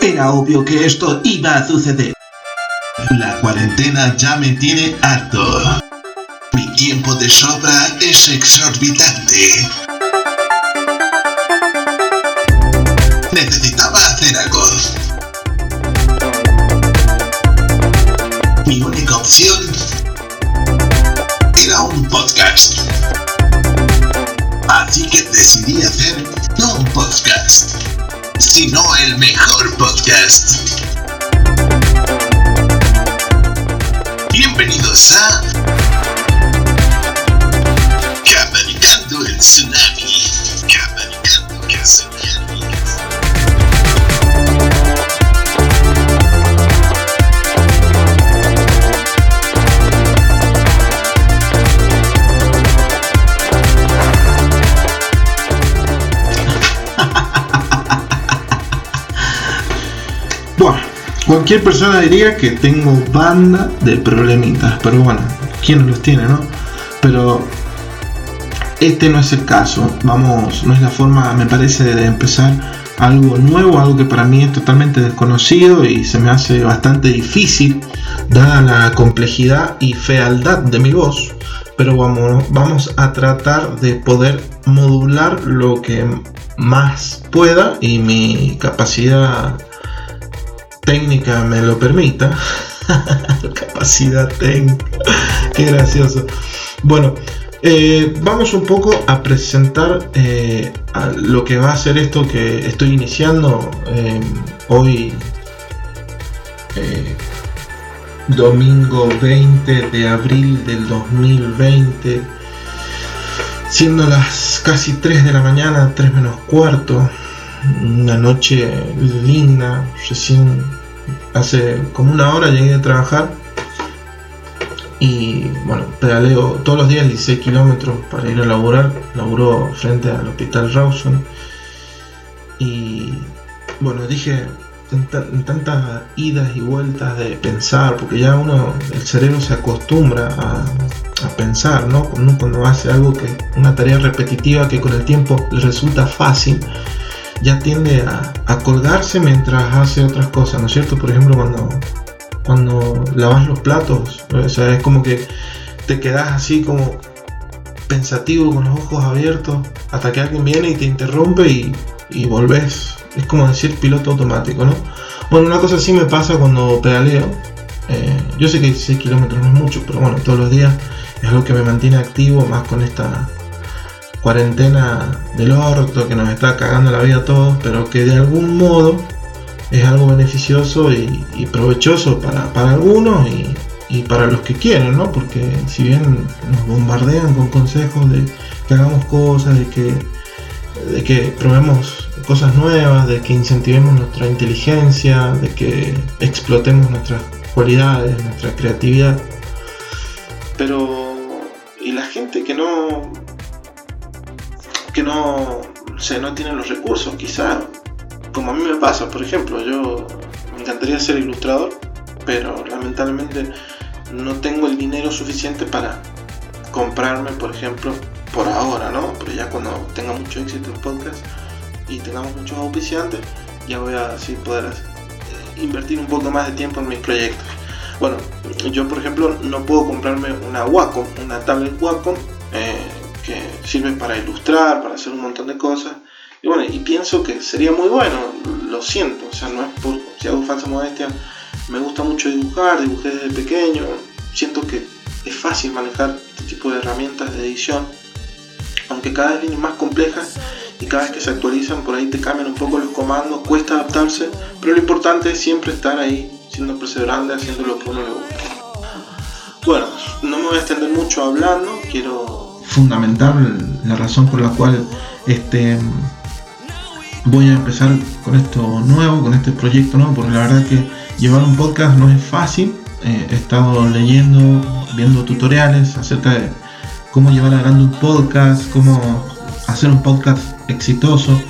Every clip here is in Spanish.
Era obvio que esto iba a suceder. La cuarentena ya me tiene harto. Mi tiempo de sobra es exorbitante. Cualquier persona diría que tengo banda de problemitas, pero bueno, ¿quién los tiene, no? Pero este no es el caso, vamos, no es la forma, me parece, de empezar algo nuevo, algo que para mí es totalmente desconocido y se me hace bastante difícil, dada la complejidad y fealdad de mi voz. Pero vamos, vamos a tratar de poder modular lo que más pueda y mi capacidad técnica me lo permita. Capacidad técnica. Qué gracioso. Bueno, eh, vamos un poco a presentar eh, a lo que va a ser esto que estoy iniciando eh, hoy. domingo 20 de abril del 2020. Siendo las casi 3 de la mañana, 3 menos cuarto. Una noche linda, recién hace como una hora llegué a trabajar y bueno, pedaleo todos los días 16 kilómetros para ir a laburar, laburo frente al hospital Rawson y bueno, dije en, ta- en tantas idas y vueltas de pensar, porque ya uno, el cerebro se acostumbra a, a pensar, ¿no? Cuando, cuando hace algo que, una tarea repetitiva que con el tiempo le resulta fácil, ya tiende a, a colgarse mientras hace otras cosas, ¿no es cierto? Por ejemplo, cuando, cuando lavas los platos, o sea, es como que te quedas así como pensativo con los ojos abiertos hasta que alguien viene y te interrumpe y, y volvés. Es como decir piloto automático, ¿no? Bueno, una cosa así me pasa cuando pedaleo. Eh, yo sé que 16 kilómetros no es mucho, pero bueno, todos los días es algo que me mantiene activo, más con esta cuarentena del orto que nos está cagando la vida a todos, pero que de algún modo es algo beneficioso y, provechoso para, para algunos y, y para los que quieren, ¿no? Porque si bien nos bombardean con consejos de que hagamos cosas, de que, de que probemos cosas nuevas, de que incentivemos nuestra inteligencia, de que explotemos nuestras cualidades, nuestra creatividad. Pero, ¿y la gente que no, que no, o no tiene los recursos, quizá, como a mí me pasa, por ejemplo, yo me encantaría ser ilustrador, pero lamentablemente no tengo el dinero suficiente para comprarme, por ejemplo, por ahora, ¿no? Pero ya cuando tenga mucho éxito el podcast y tengamos muchos auspiciantes, ya voy a así poder eh, invertir un poco más de tiempo en mis proyectos. Bueno, yo por ejemplo no puedo comprarme una Wacom, una tablet Wacom eh, que sirve para ilustrar, para hacer un montón de cosas. Y bueno, y pienso que sería muy bueno, lo siento, o sea, no es por si hago falsa modestia, me gusta mucho dibujar, dibujé desde pequeño, siento que es fácil manejar este tipo de herramientas de edición, aunque cada vez vienen más complejas y cada vez que se actualizan por ahí te cambian un poco los comandos, cuesta adaptarse, pero lo importante es siempre estar ahí, siendo perseverante, haciendo lo que uno le gusta. Bueno, no me voy a extender mucho hablando, quiero fundamentar la razón por la cual este voy a empezar con esto nuevo, con este proyecto nuevo, porque la verdad que llevar un podcast no es fácil. Eh, he estado leyendo, viendo tutoriales acerca de cómo llevar adelante un podcast, cómo hacer un podcast exitoso,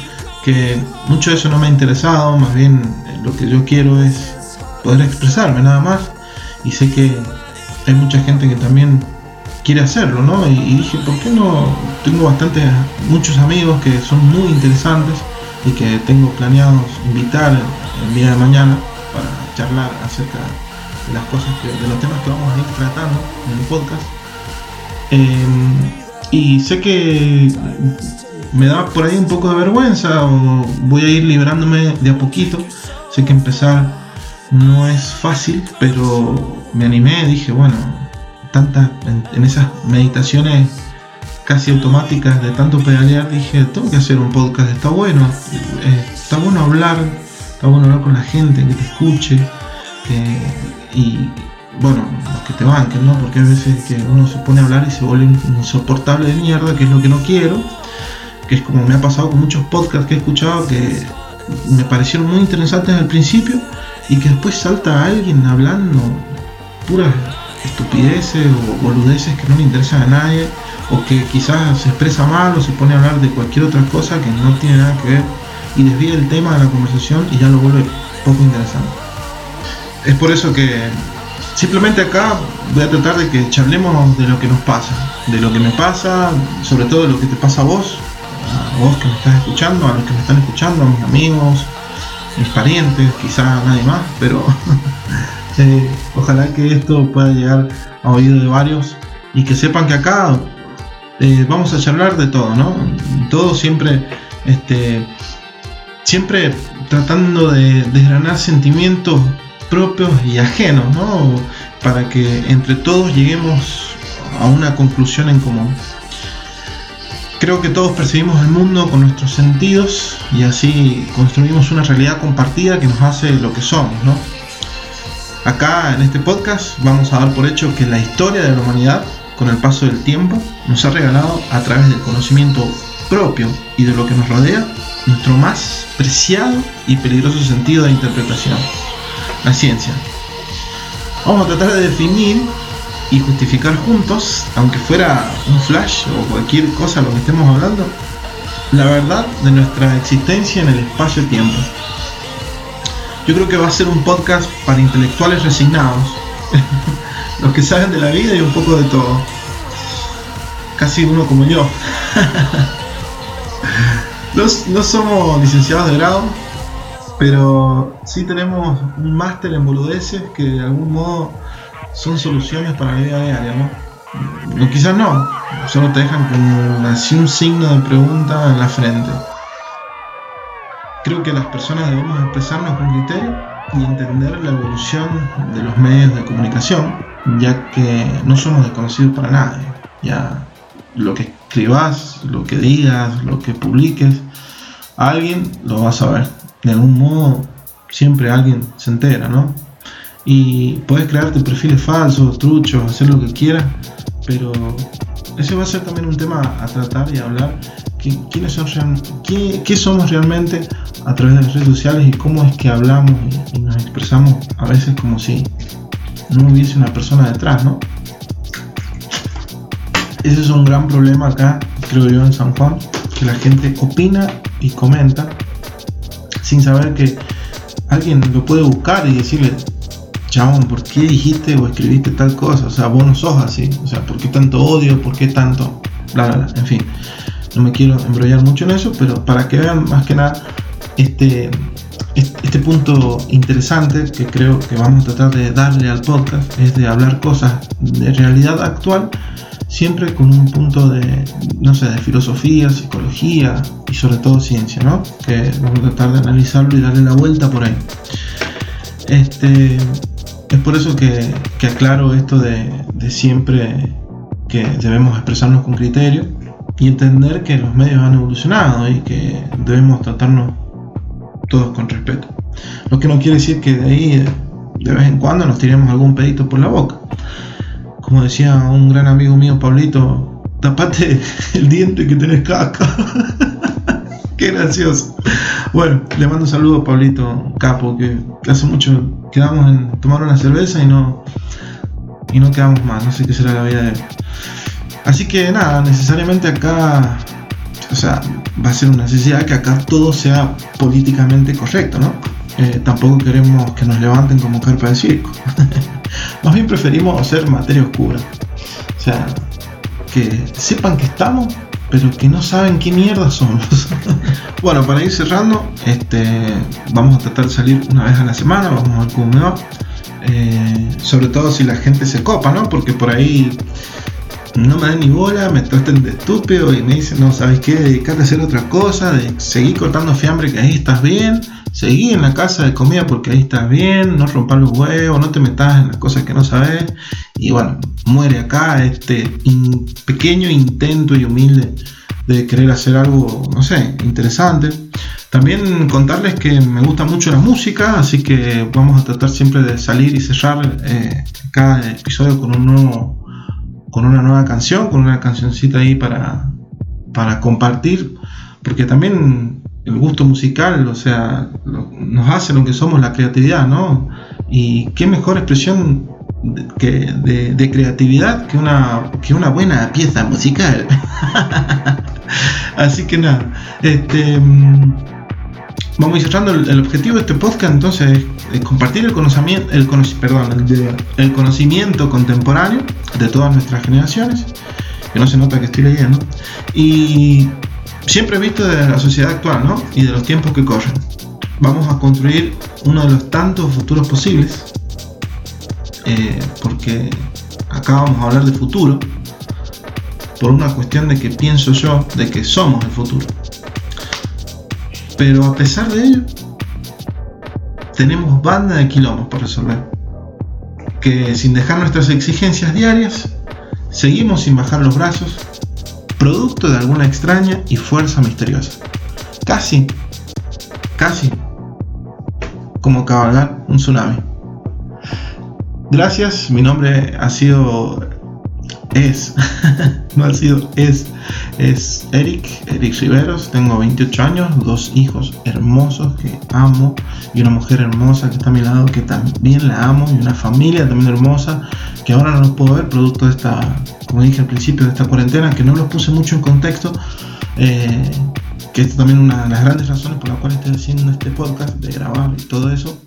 que mucho de eso no me ha interesado, más bien eh, lo que yo quiero es poder expresarme nada más. Y sé que hay mucha gente que también quiere hacerlo, ¿no? Y, dije, ¿por qué no? Tengo bastantes, muchos amigos que son muy interesantes, y que tengo planeado invitar el día de mañana para charlar acerca de las cosas que, de los temas que vamos a ir tratando en el podcast. Em, y sé que me da por ahí un poco de vergüenza o voy a ir liberándome de a poquito. Sé que empezar no es fácil, pero me animé, dije, bueno, en, esas meditaciones casi automáticas de tanto pedalear, dije, tengo que hacer un podcast, está bueno, eh, está bueno hablar, está bueno hablar con la gente, que te escuche, y bueno, los que te banquen, ¿no? Porque hay veces que uno se pone a hablar y se vuelve insoportable de mierda, que es lo que no quiero, que es como me ha pasado con muchos podcasts que he escuchado que me parecieron muy interesantes al principio y que después salta alguien hablando puras estupideces o boludeces que no le interesan a nadie o que quizás se expresa mal o se pone a hablar de cualquier otra cosa que no tiene nada que ver y desvía el tema de la conversación y ya lo vuelve poco interesante. Es por eso que simplemente acá voy a tratar de que charlemos de lo que nos pasa, de lo que me pasa, sobre todo de lo que te pasa a vos, a vos que me estás escuchando, a los que me están escuchando, a mis amigos, mis parientes, quizás nadie más, pero ojalá que esto pueda llegar a oído de varios y que sepan que acá eh, vamos a charlar de todo, ¿no? Todo siempre, este, siempre tratando de desgranar sentimientos propios y ajenos, ¿no? Para que entre todos lleguemos a una conclusión en común. Creo que todos percibimos el mundo con nuestros sentidos y así construimos una realidad compartida que nos hace lo que somos, ¿no? Acá en este podcast vamos a dar por hecho que la historia de la humanidad, con el paso del tiempo, nos ha regalado a través del conocimiento propio y de lo que nos rodea, nuestro más preciado y peligroso sentido de interpretación, la ciencia. Vamos a tratar de definir y justificar juntos, aunque fuera un flash o cualquier cosa lo que estemos hablando, la verdad de nuestra existencia en el espacio-tiempo. Yo creo que va a ser un podcast para intelectuales resignados, los que saben de la vida y un poco de todo. Casi uno como yo. no somos licenciados de grado, pero sí tenemos un máster en boludeces que de algún modo son soluciones para la vida diaria, ¿no? O quizás no, solo te dejan con así un signo de pregunta en la frente. Creo que las personas debemos expresarnos con criterio y entender la evolución de los medios de comunicación, ya que no somos desconocidos para nadie. Ya lo que escribas, lo que digas, lo que publiques, alguien lo va a saber. De algún modo, siempre alguien se entera, ¿no? y puedes crearte perfiles falsos, truchos, hacer lo que quieras, pero ese va a ser también un tema a tratar y a hablar. ¿Quiénes qué, somos realmente a través de las redes sociales y cómo es que hablamos y, nos expresamos a veces como si no hubiese una persona detrás, ¿no? Ese es un gran problema acá, creo yo, en San Juan, que la gente opina y comenta sin saber que alguien lo puede buscar y decirle, chabón, ¿por qué dijiste o escribiste tal cosa? O sea, vos no sos así. O sea, ¿por qué tanto odio? ¿Por qué tanto? Bla, bla, bla. En fin, no me quiero embrollar mucho en eso, pero para que vean más que nada este, este punto interesante que creo que vamos a tratar de darle al podcast es de hablar cosas de realidad actual siempre con un punto de, no sé, de filosofía, psicología y sobre todo ciencia, ¿no? Que vamos a tratar de analizarlo y darle la vuelta por ahí. Este, es por eso que, aclaro esto de, siempre que debemos expresarnos con criterio y entender que los medios han evolucionado y que debemos tratarnos todos con respeto. Lo que no quiere decir que de ahí de vez en cuando nos tiremos algún pedito por la boca. Como decía un gran amigo mío, Pablito, tapate el diente que tenés caca. Qué gracioso. Bueno, le mando un saludo a Pablito Capo, que, hace mucho quedamos en tomar una cerveza y no, y no quedamos más. No sé qué será la vida de él. Así que nada, necesariamente acá, o sea, va a ser una necesidad que acá todo sea políticamente correcto, ¿no? Eh, tampoco queremos que nos levanten como carpa de circo. Más bien preferimos hacer materia oscura. O sea, que sepan que estamos pero que no saben qué mierda somos. bueno, para ir cerrando, este, vamos a tratar de salir una vez a la semana, vamos a ver cómo me va. Eh, sobre todo si la gente se copa, ¿no? Porque por ahí no me dan ni bola, me tratan de estúpido y me dicen, no, ¿sabes qué? Dedicarte a hacer otra cosa, de seguir cortando fiambre que ahí estás bien, seguí en la casa de comida porque ahí estás bien, no rompas los huevos, no te metas en las cosas que no sabes y bueno, muere acá este pequeño intento y humilde de querer hacer algo, no sé, interesante. También contarles que me gusta mucho la música, así que vamos a tratar siempre de salir y cerrar eh, cada episodio con un nuevo con una nueva canción, con una cancioncita ahí para, para compartir, porque también el gusto musical, o sea, nos hace lo que somos, la creatividad, ¿no? Y qué mejor expresión de, que, de, creatividad que una, que una buena pieza musical. Así que nada, este, mm, vamos a ir cerrando el, objetivo de este podcast entonces es compartir el conocimiento, el, perdón, el, conocimiento contemporáneo de todas nuestras generaciones, que no se nota que estoy leyendo, y siempre visto de la sociedad actual ¿no? y de los tiempos que corren. Vamos a construir uno de los tantos futuros posibles, eh, porque acá vamos a hablar de futuro, por una cuestión de que pienso yo de que somos el futuro. Pero a pesar de ello, tenemos banda de kilómetros por resolver. Que sin dejar nuestras exigencias diarias, seguimos sin bajar los brazos, producto de alguna extraña y fuerza misteriosa. Casi, casi como cabalgar un tsunami. Gracias, mi nombre ha sido es, no ha sido, es, es Eric, Eric Riveros, tengo 28 años, dos hijos hermosos que amo y una mujer hermosa que está a mi lado que también la amo y una familia también hermosa que ahora no los puedo ver producto de esta, como dije al principio, de esta cuarentena, que no los puse mucho en contexto. Eh, que esto también una de las grandes razones por las cuales estoy haciendo este podcast, de grabar y todo eso.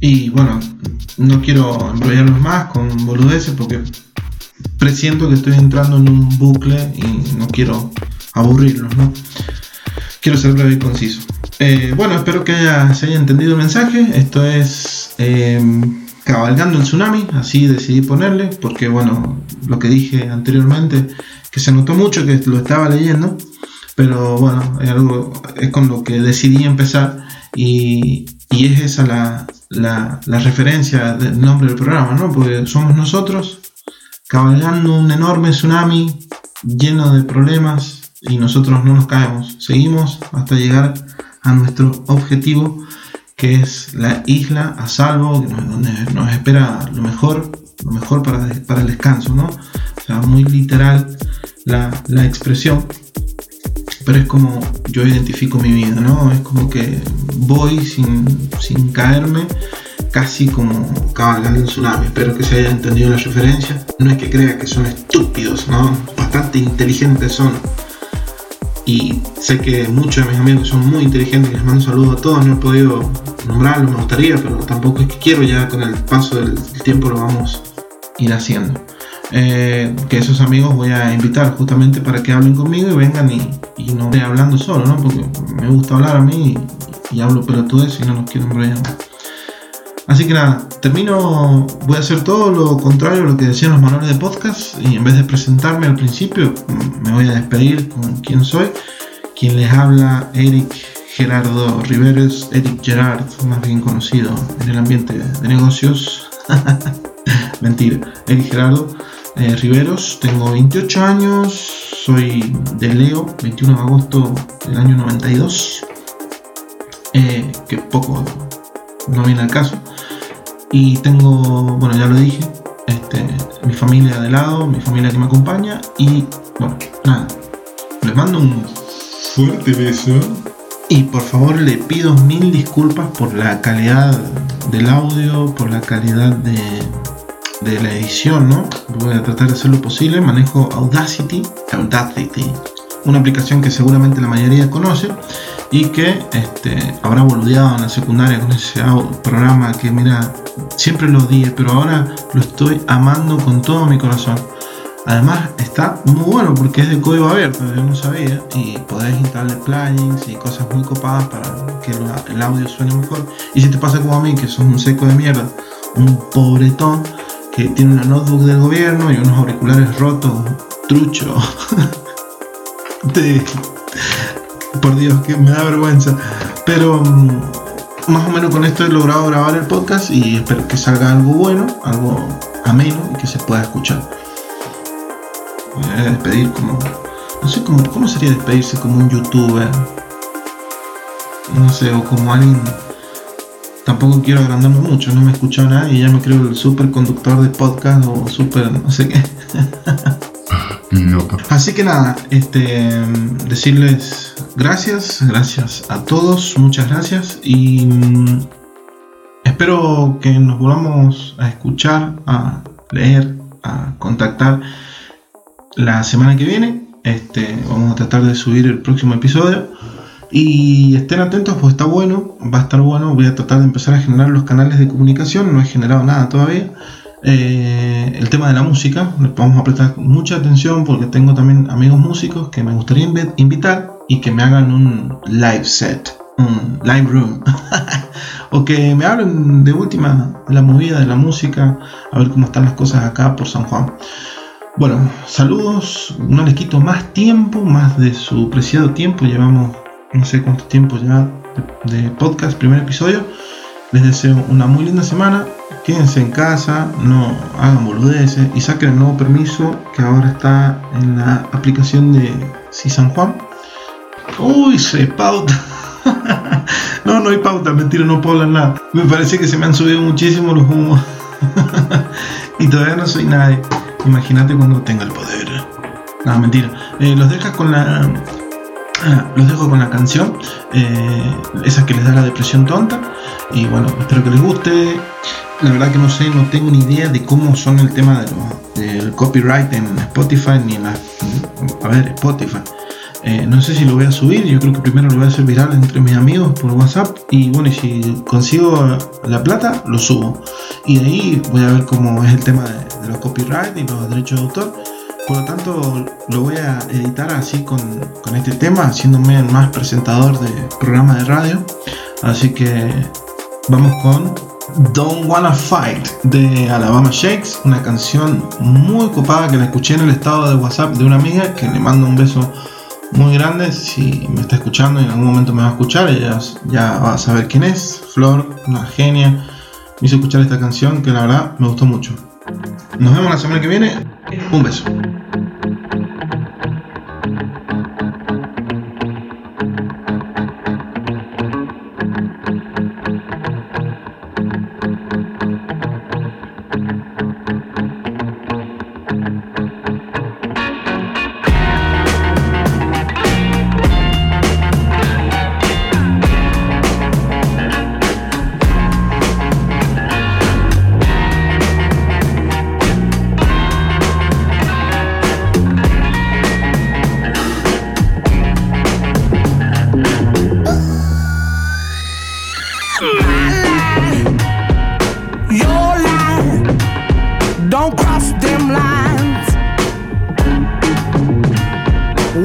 Y bueno, no quiero enrollarlos más con boludeces porque presiento que estoy entrando en un bucle y no quiero aburrirlos, ¿no? Quiero ser breve y conciso. Eh, bueno, espero que se haya entendido el mensaje. Esto es em, cabalgando el tsunami, así decidí ponerle, porque bueno, lo que dije anteriormente, que se notó mucho que lo estaba leyendo, pero bueno, es algo, es con lo que decidí empezar y, y es esa la, la, la, referencia del nombre del programa, ¿no? Porque somos nosotros cabalgando un enorme tsunami lleno de problemas y nosotros no nos caemos. Seguimos hasta llegar a nuestro objetivo que es la isla a salvo, donde nos espera lo mejor, lo mejor para, para el descanso, ¿no? O muy literal la, la expresión pero es como yo identifico mi vida, ¿no? Es como que voy sin, sin caerme, casi como cabalgando en tsunami. Espero que se haya entendido la referencia. No es que crea que son estúpidos, ¿no? Bastante inteligentes son. Y sé que muchos de mis amigos son muy inteligentes les mando un saludo a todos. No he podido nombrarlos, me gustaría, pero tampoco es que quiero. Ya con el paso del tiempo lo vamos a ir haciendo. Eh, que esos amigos voy a invitar justamente para que hablen conmigo y vengan y, no esté hablando solo, ¿no? Porque me gusta hablar a mí y, hablo pelotudes y no los quiero enrollar. Así que nada, termino, voy a hacer todo lo contrario a lo que decían los manuales de podcast y en vez de presentarme al principio, me voy a despedir con quién soy. Quien les habla, Eric Gerardo Riveres, Eric Gerard, más bien conocido en el ambiente de negocios. Mentira, Eric Gerardo eh, Riveros, tengo 28 años, soy de Leo, 21 de agosto del año 92, eh, que poco no viene al caso. Y tengo, bueno, ya lo dije, este, mi familia de lado, mi familia que me acompaña. Y bueno, nada, les mando un fuerte beso. Y por favor le pido mil disculpas por la calidad del audio, por la calidad de, de la edición, ¿no? Voy a tratar de hacer lo posible. Manejo Audacity, Audacity, una aplicación que seguramente la mayoría conoce y que este, habrá boludeado en la secundaria con ese programa que, mira, siempre lo dije, pero ahora lo estoy amando con todo mi corazón. Además está muy bueno porque es de código abierto, yo no sabía, y podés instalarle plugins y cosas muy copadas para que el audio suene mejor. Y si te pasa como a mí, que sos un seco de mierda, un pobretón, que tiene una notebook del gobierno y unos auriculares rotos, trucho. Por Dios, que me da vergüenza. Pero mm, más o menos con esto he logrado grabar el podcast y espero que salga algo bueno, algo ameno y que se pueda escuchar voy a despedir como. No sé cómo, sería despedirse como un youtuber. No sé, o como alguien. Tampoco quiero agrandarme mucho, no me he escuchado nada y ya me creo el super conductor de podcast o super no sé qué. Así que nada, este decirles gracias, gracias a todos, muchas gracias y mm, espero que nos volvamos a escuchar, a leer, a contactar la semana que viene. Este, vamos a tratar de subir el próximo episodio. Y estén atentos, pues está bueno, va a estar bueno. Voy a tratar de empezar a generar los canales de comunicación. No he generado nada todavía. Eh, el tema de la música, vamos a prestar mucha atención porque tengo también amigos músicos que me gustaría invitar y que me hagan un live set, un live room. o que me hablen de última la movida de la música, a ver cómo están las cosas acá por San Juan. Bueno, saludos, no les quito más tiempo, más de su preciado tiempo, llevamos no sé cuánto tiempo ya de, podcast, primer episodio. Les deseo una muy linda semana, quédense en casa, no hagan boludeces y saquen el nuevo permiso que ahora está en la aplicación de Si San Juan. Uy, se pauta. no, no hay pauta, mentira, no puedo hablar nada. Me parece que se me han subido muchísimo los humos. y todavía no soy nadie. Imagínate cuando tenga el poder. No, mentira. Eh, los dejas con la. Los dejo con la canción, eh, esa que les da la depresión tonta. Y bueno, espero que les guste. La verdad que no sé, no tengo ni idea de cómo son el tema del copyright en Spotify ni en la. A ver, Spotify. Eh, no sé si lo voy a subir, yo creo que primero lo voy a hacer viral entre mis amigos por WhatsApp y bueno, si consigo la plata, lo subo. Y de ahí voy a ver cómo es el tema de, los copyright y los derechos de autor. Por lo tanto, lo voy a editar así con, con este tema, haciéndome el más presentador de programa de radio. Así que vamos con Don't Wanna Fight de Alabama Shakes, una canción muy copada que la escuché en el estado de WhatsApp de una amiga que le mando un beso muy grande. Si me está escuchando y en algún momento me va a escuchar, ella ya va a saber quién es. Flor, una genia. Me hizo escuchar esta canción que la verdad me gustó mucho. Nos vemos la semana que viene. Un beso.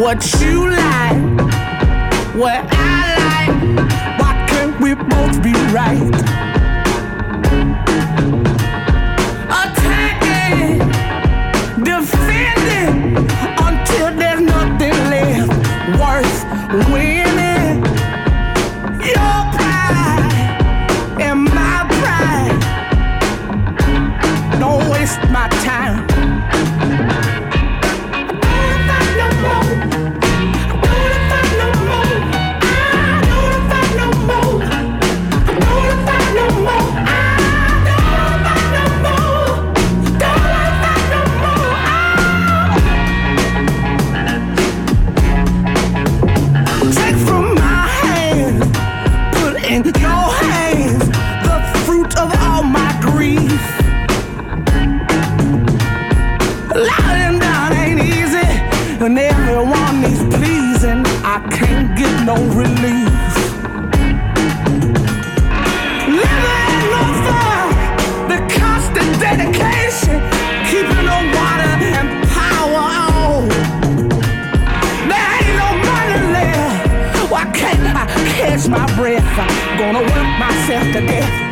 What you like, what I like. Why can't we both be right? Can't get no relief. Living no fire, the constant dedication, keeping the water and power on. There ain't no money left. Why can't I catch my breath? I'm gonna work myself to death.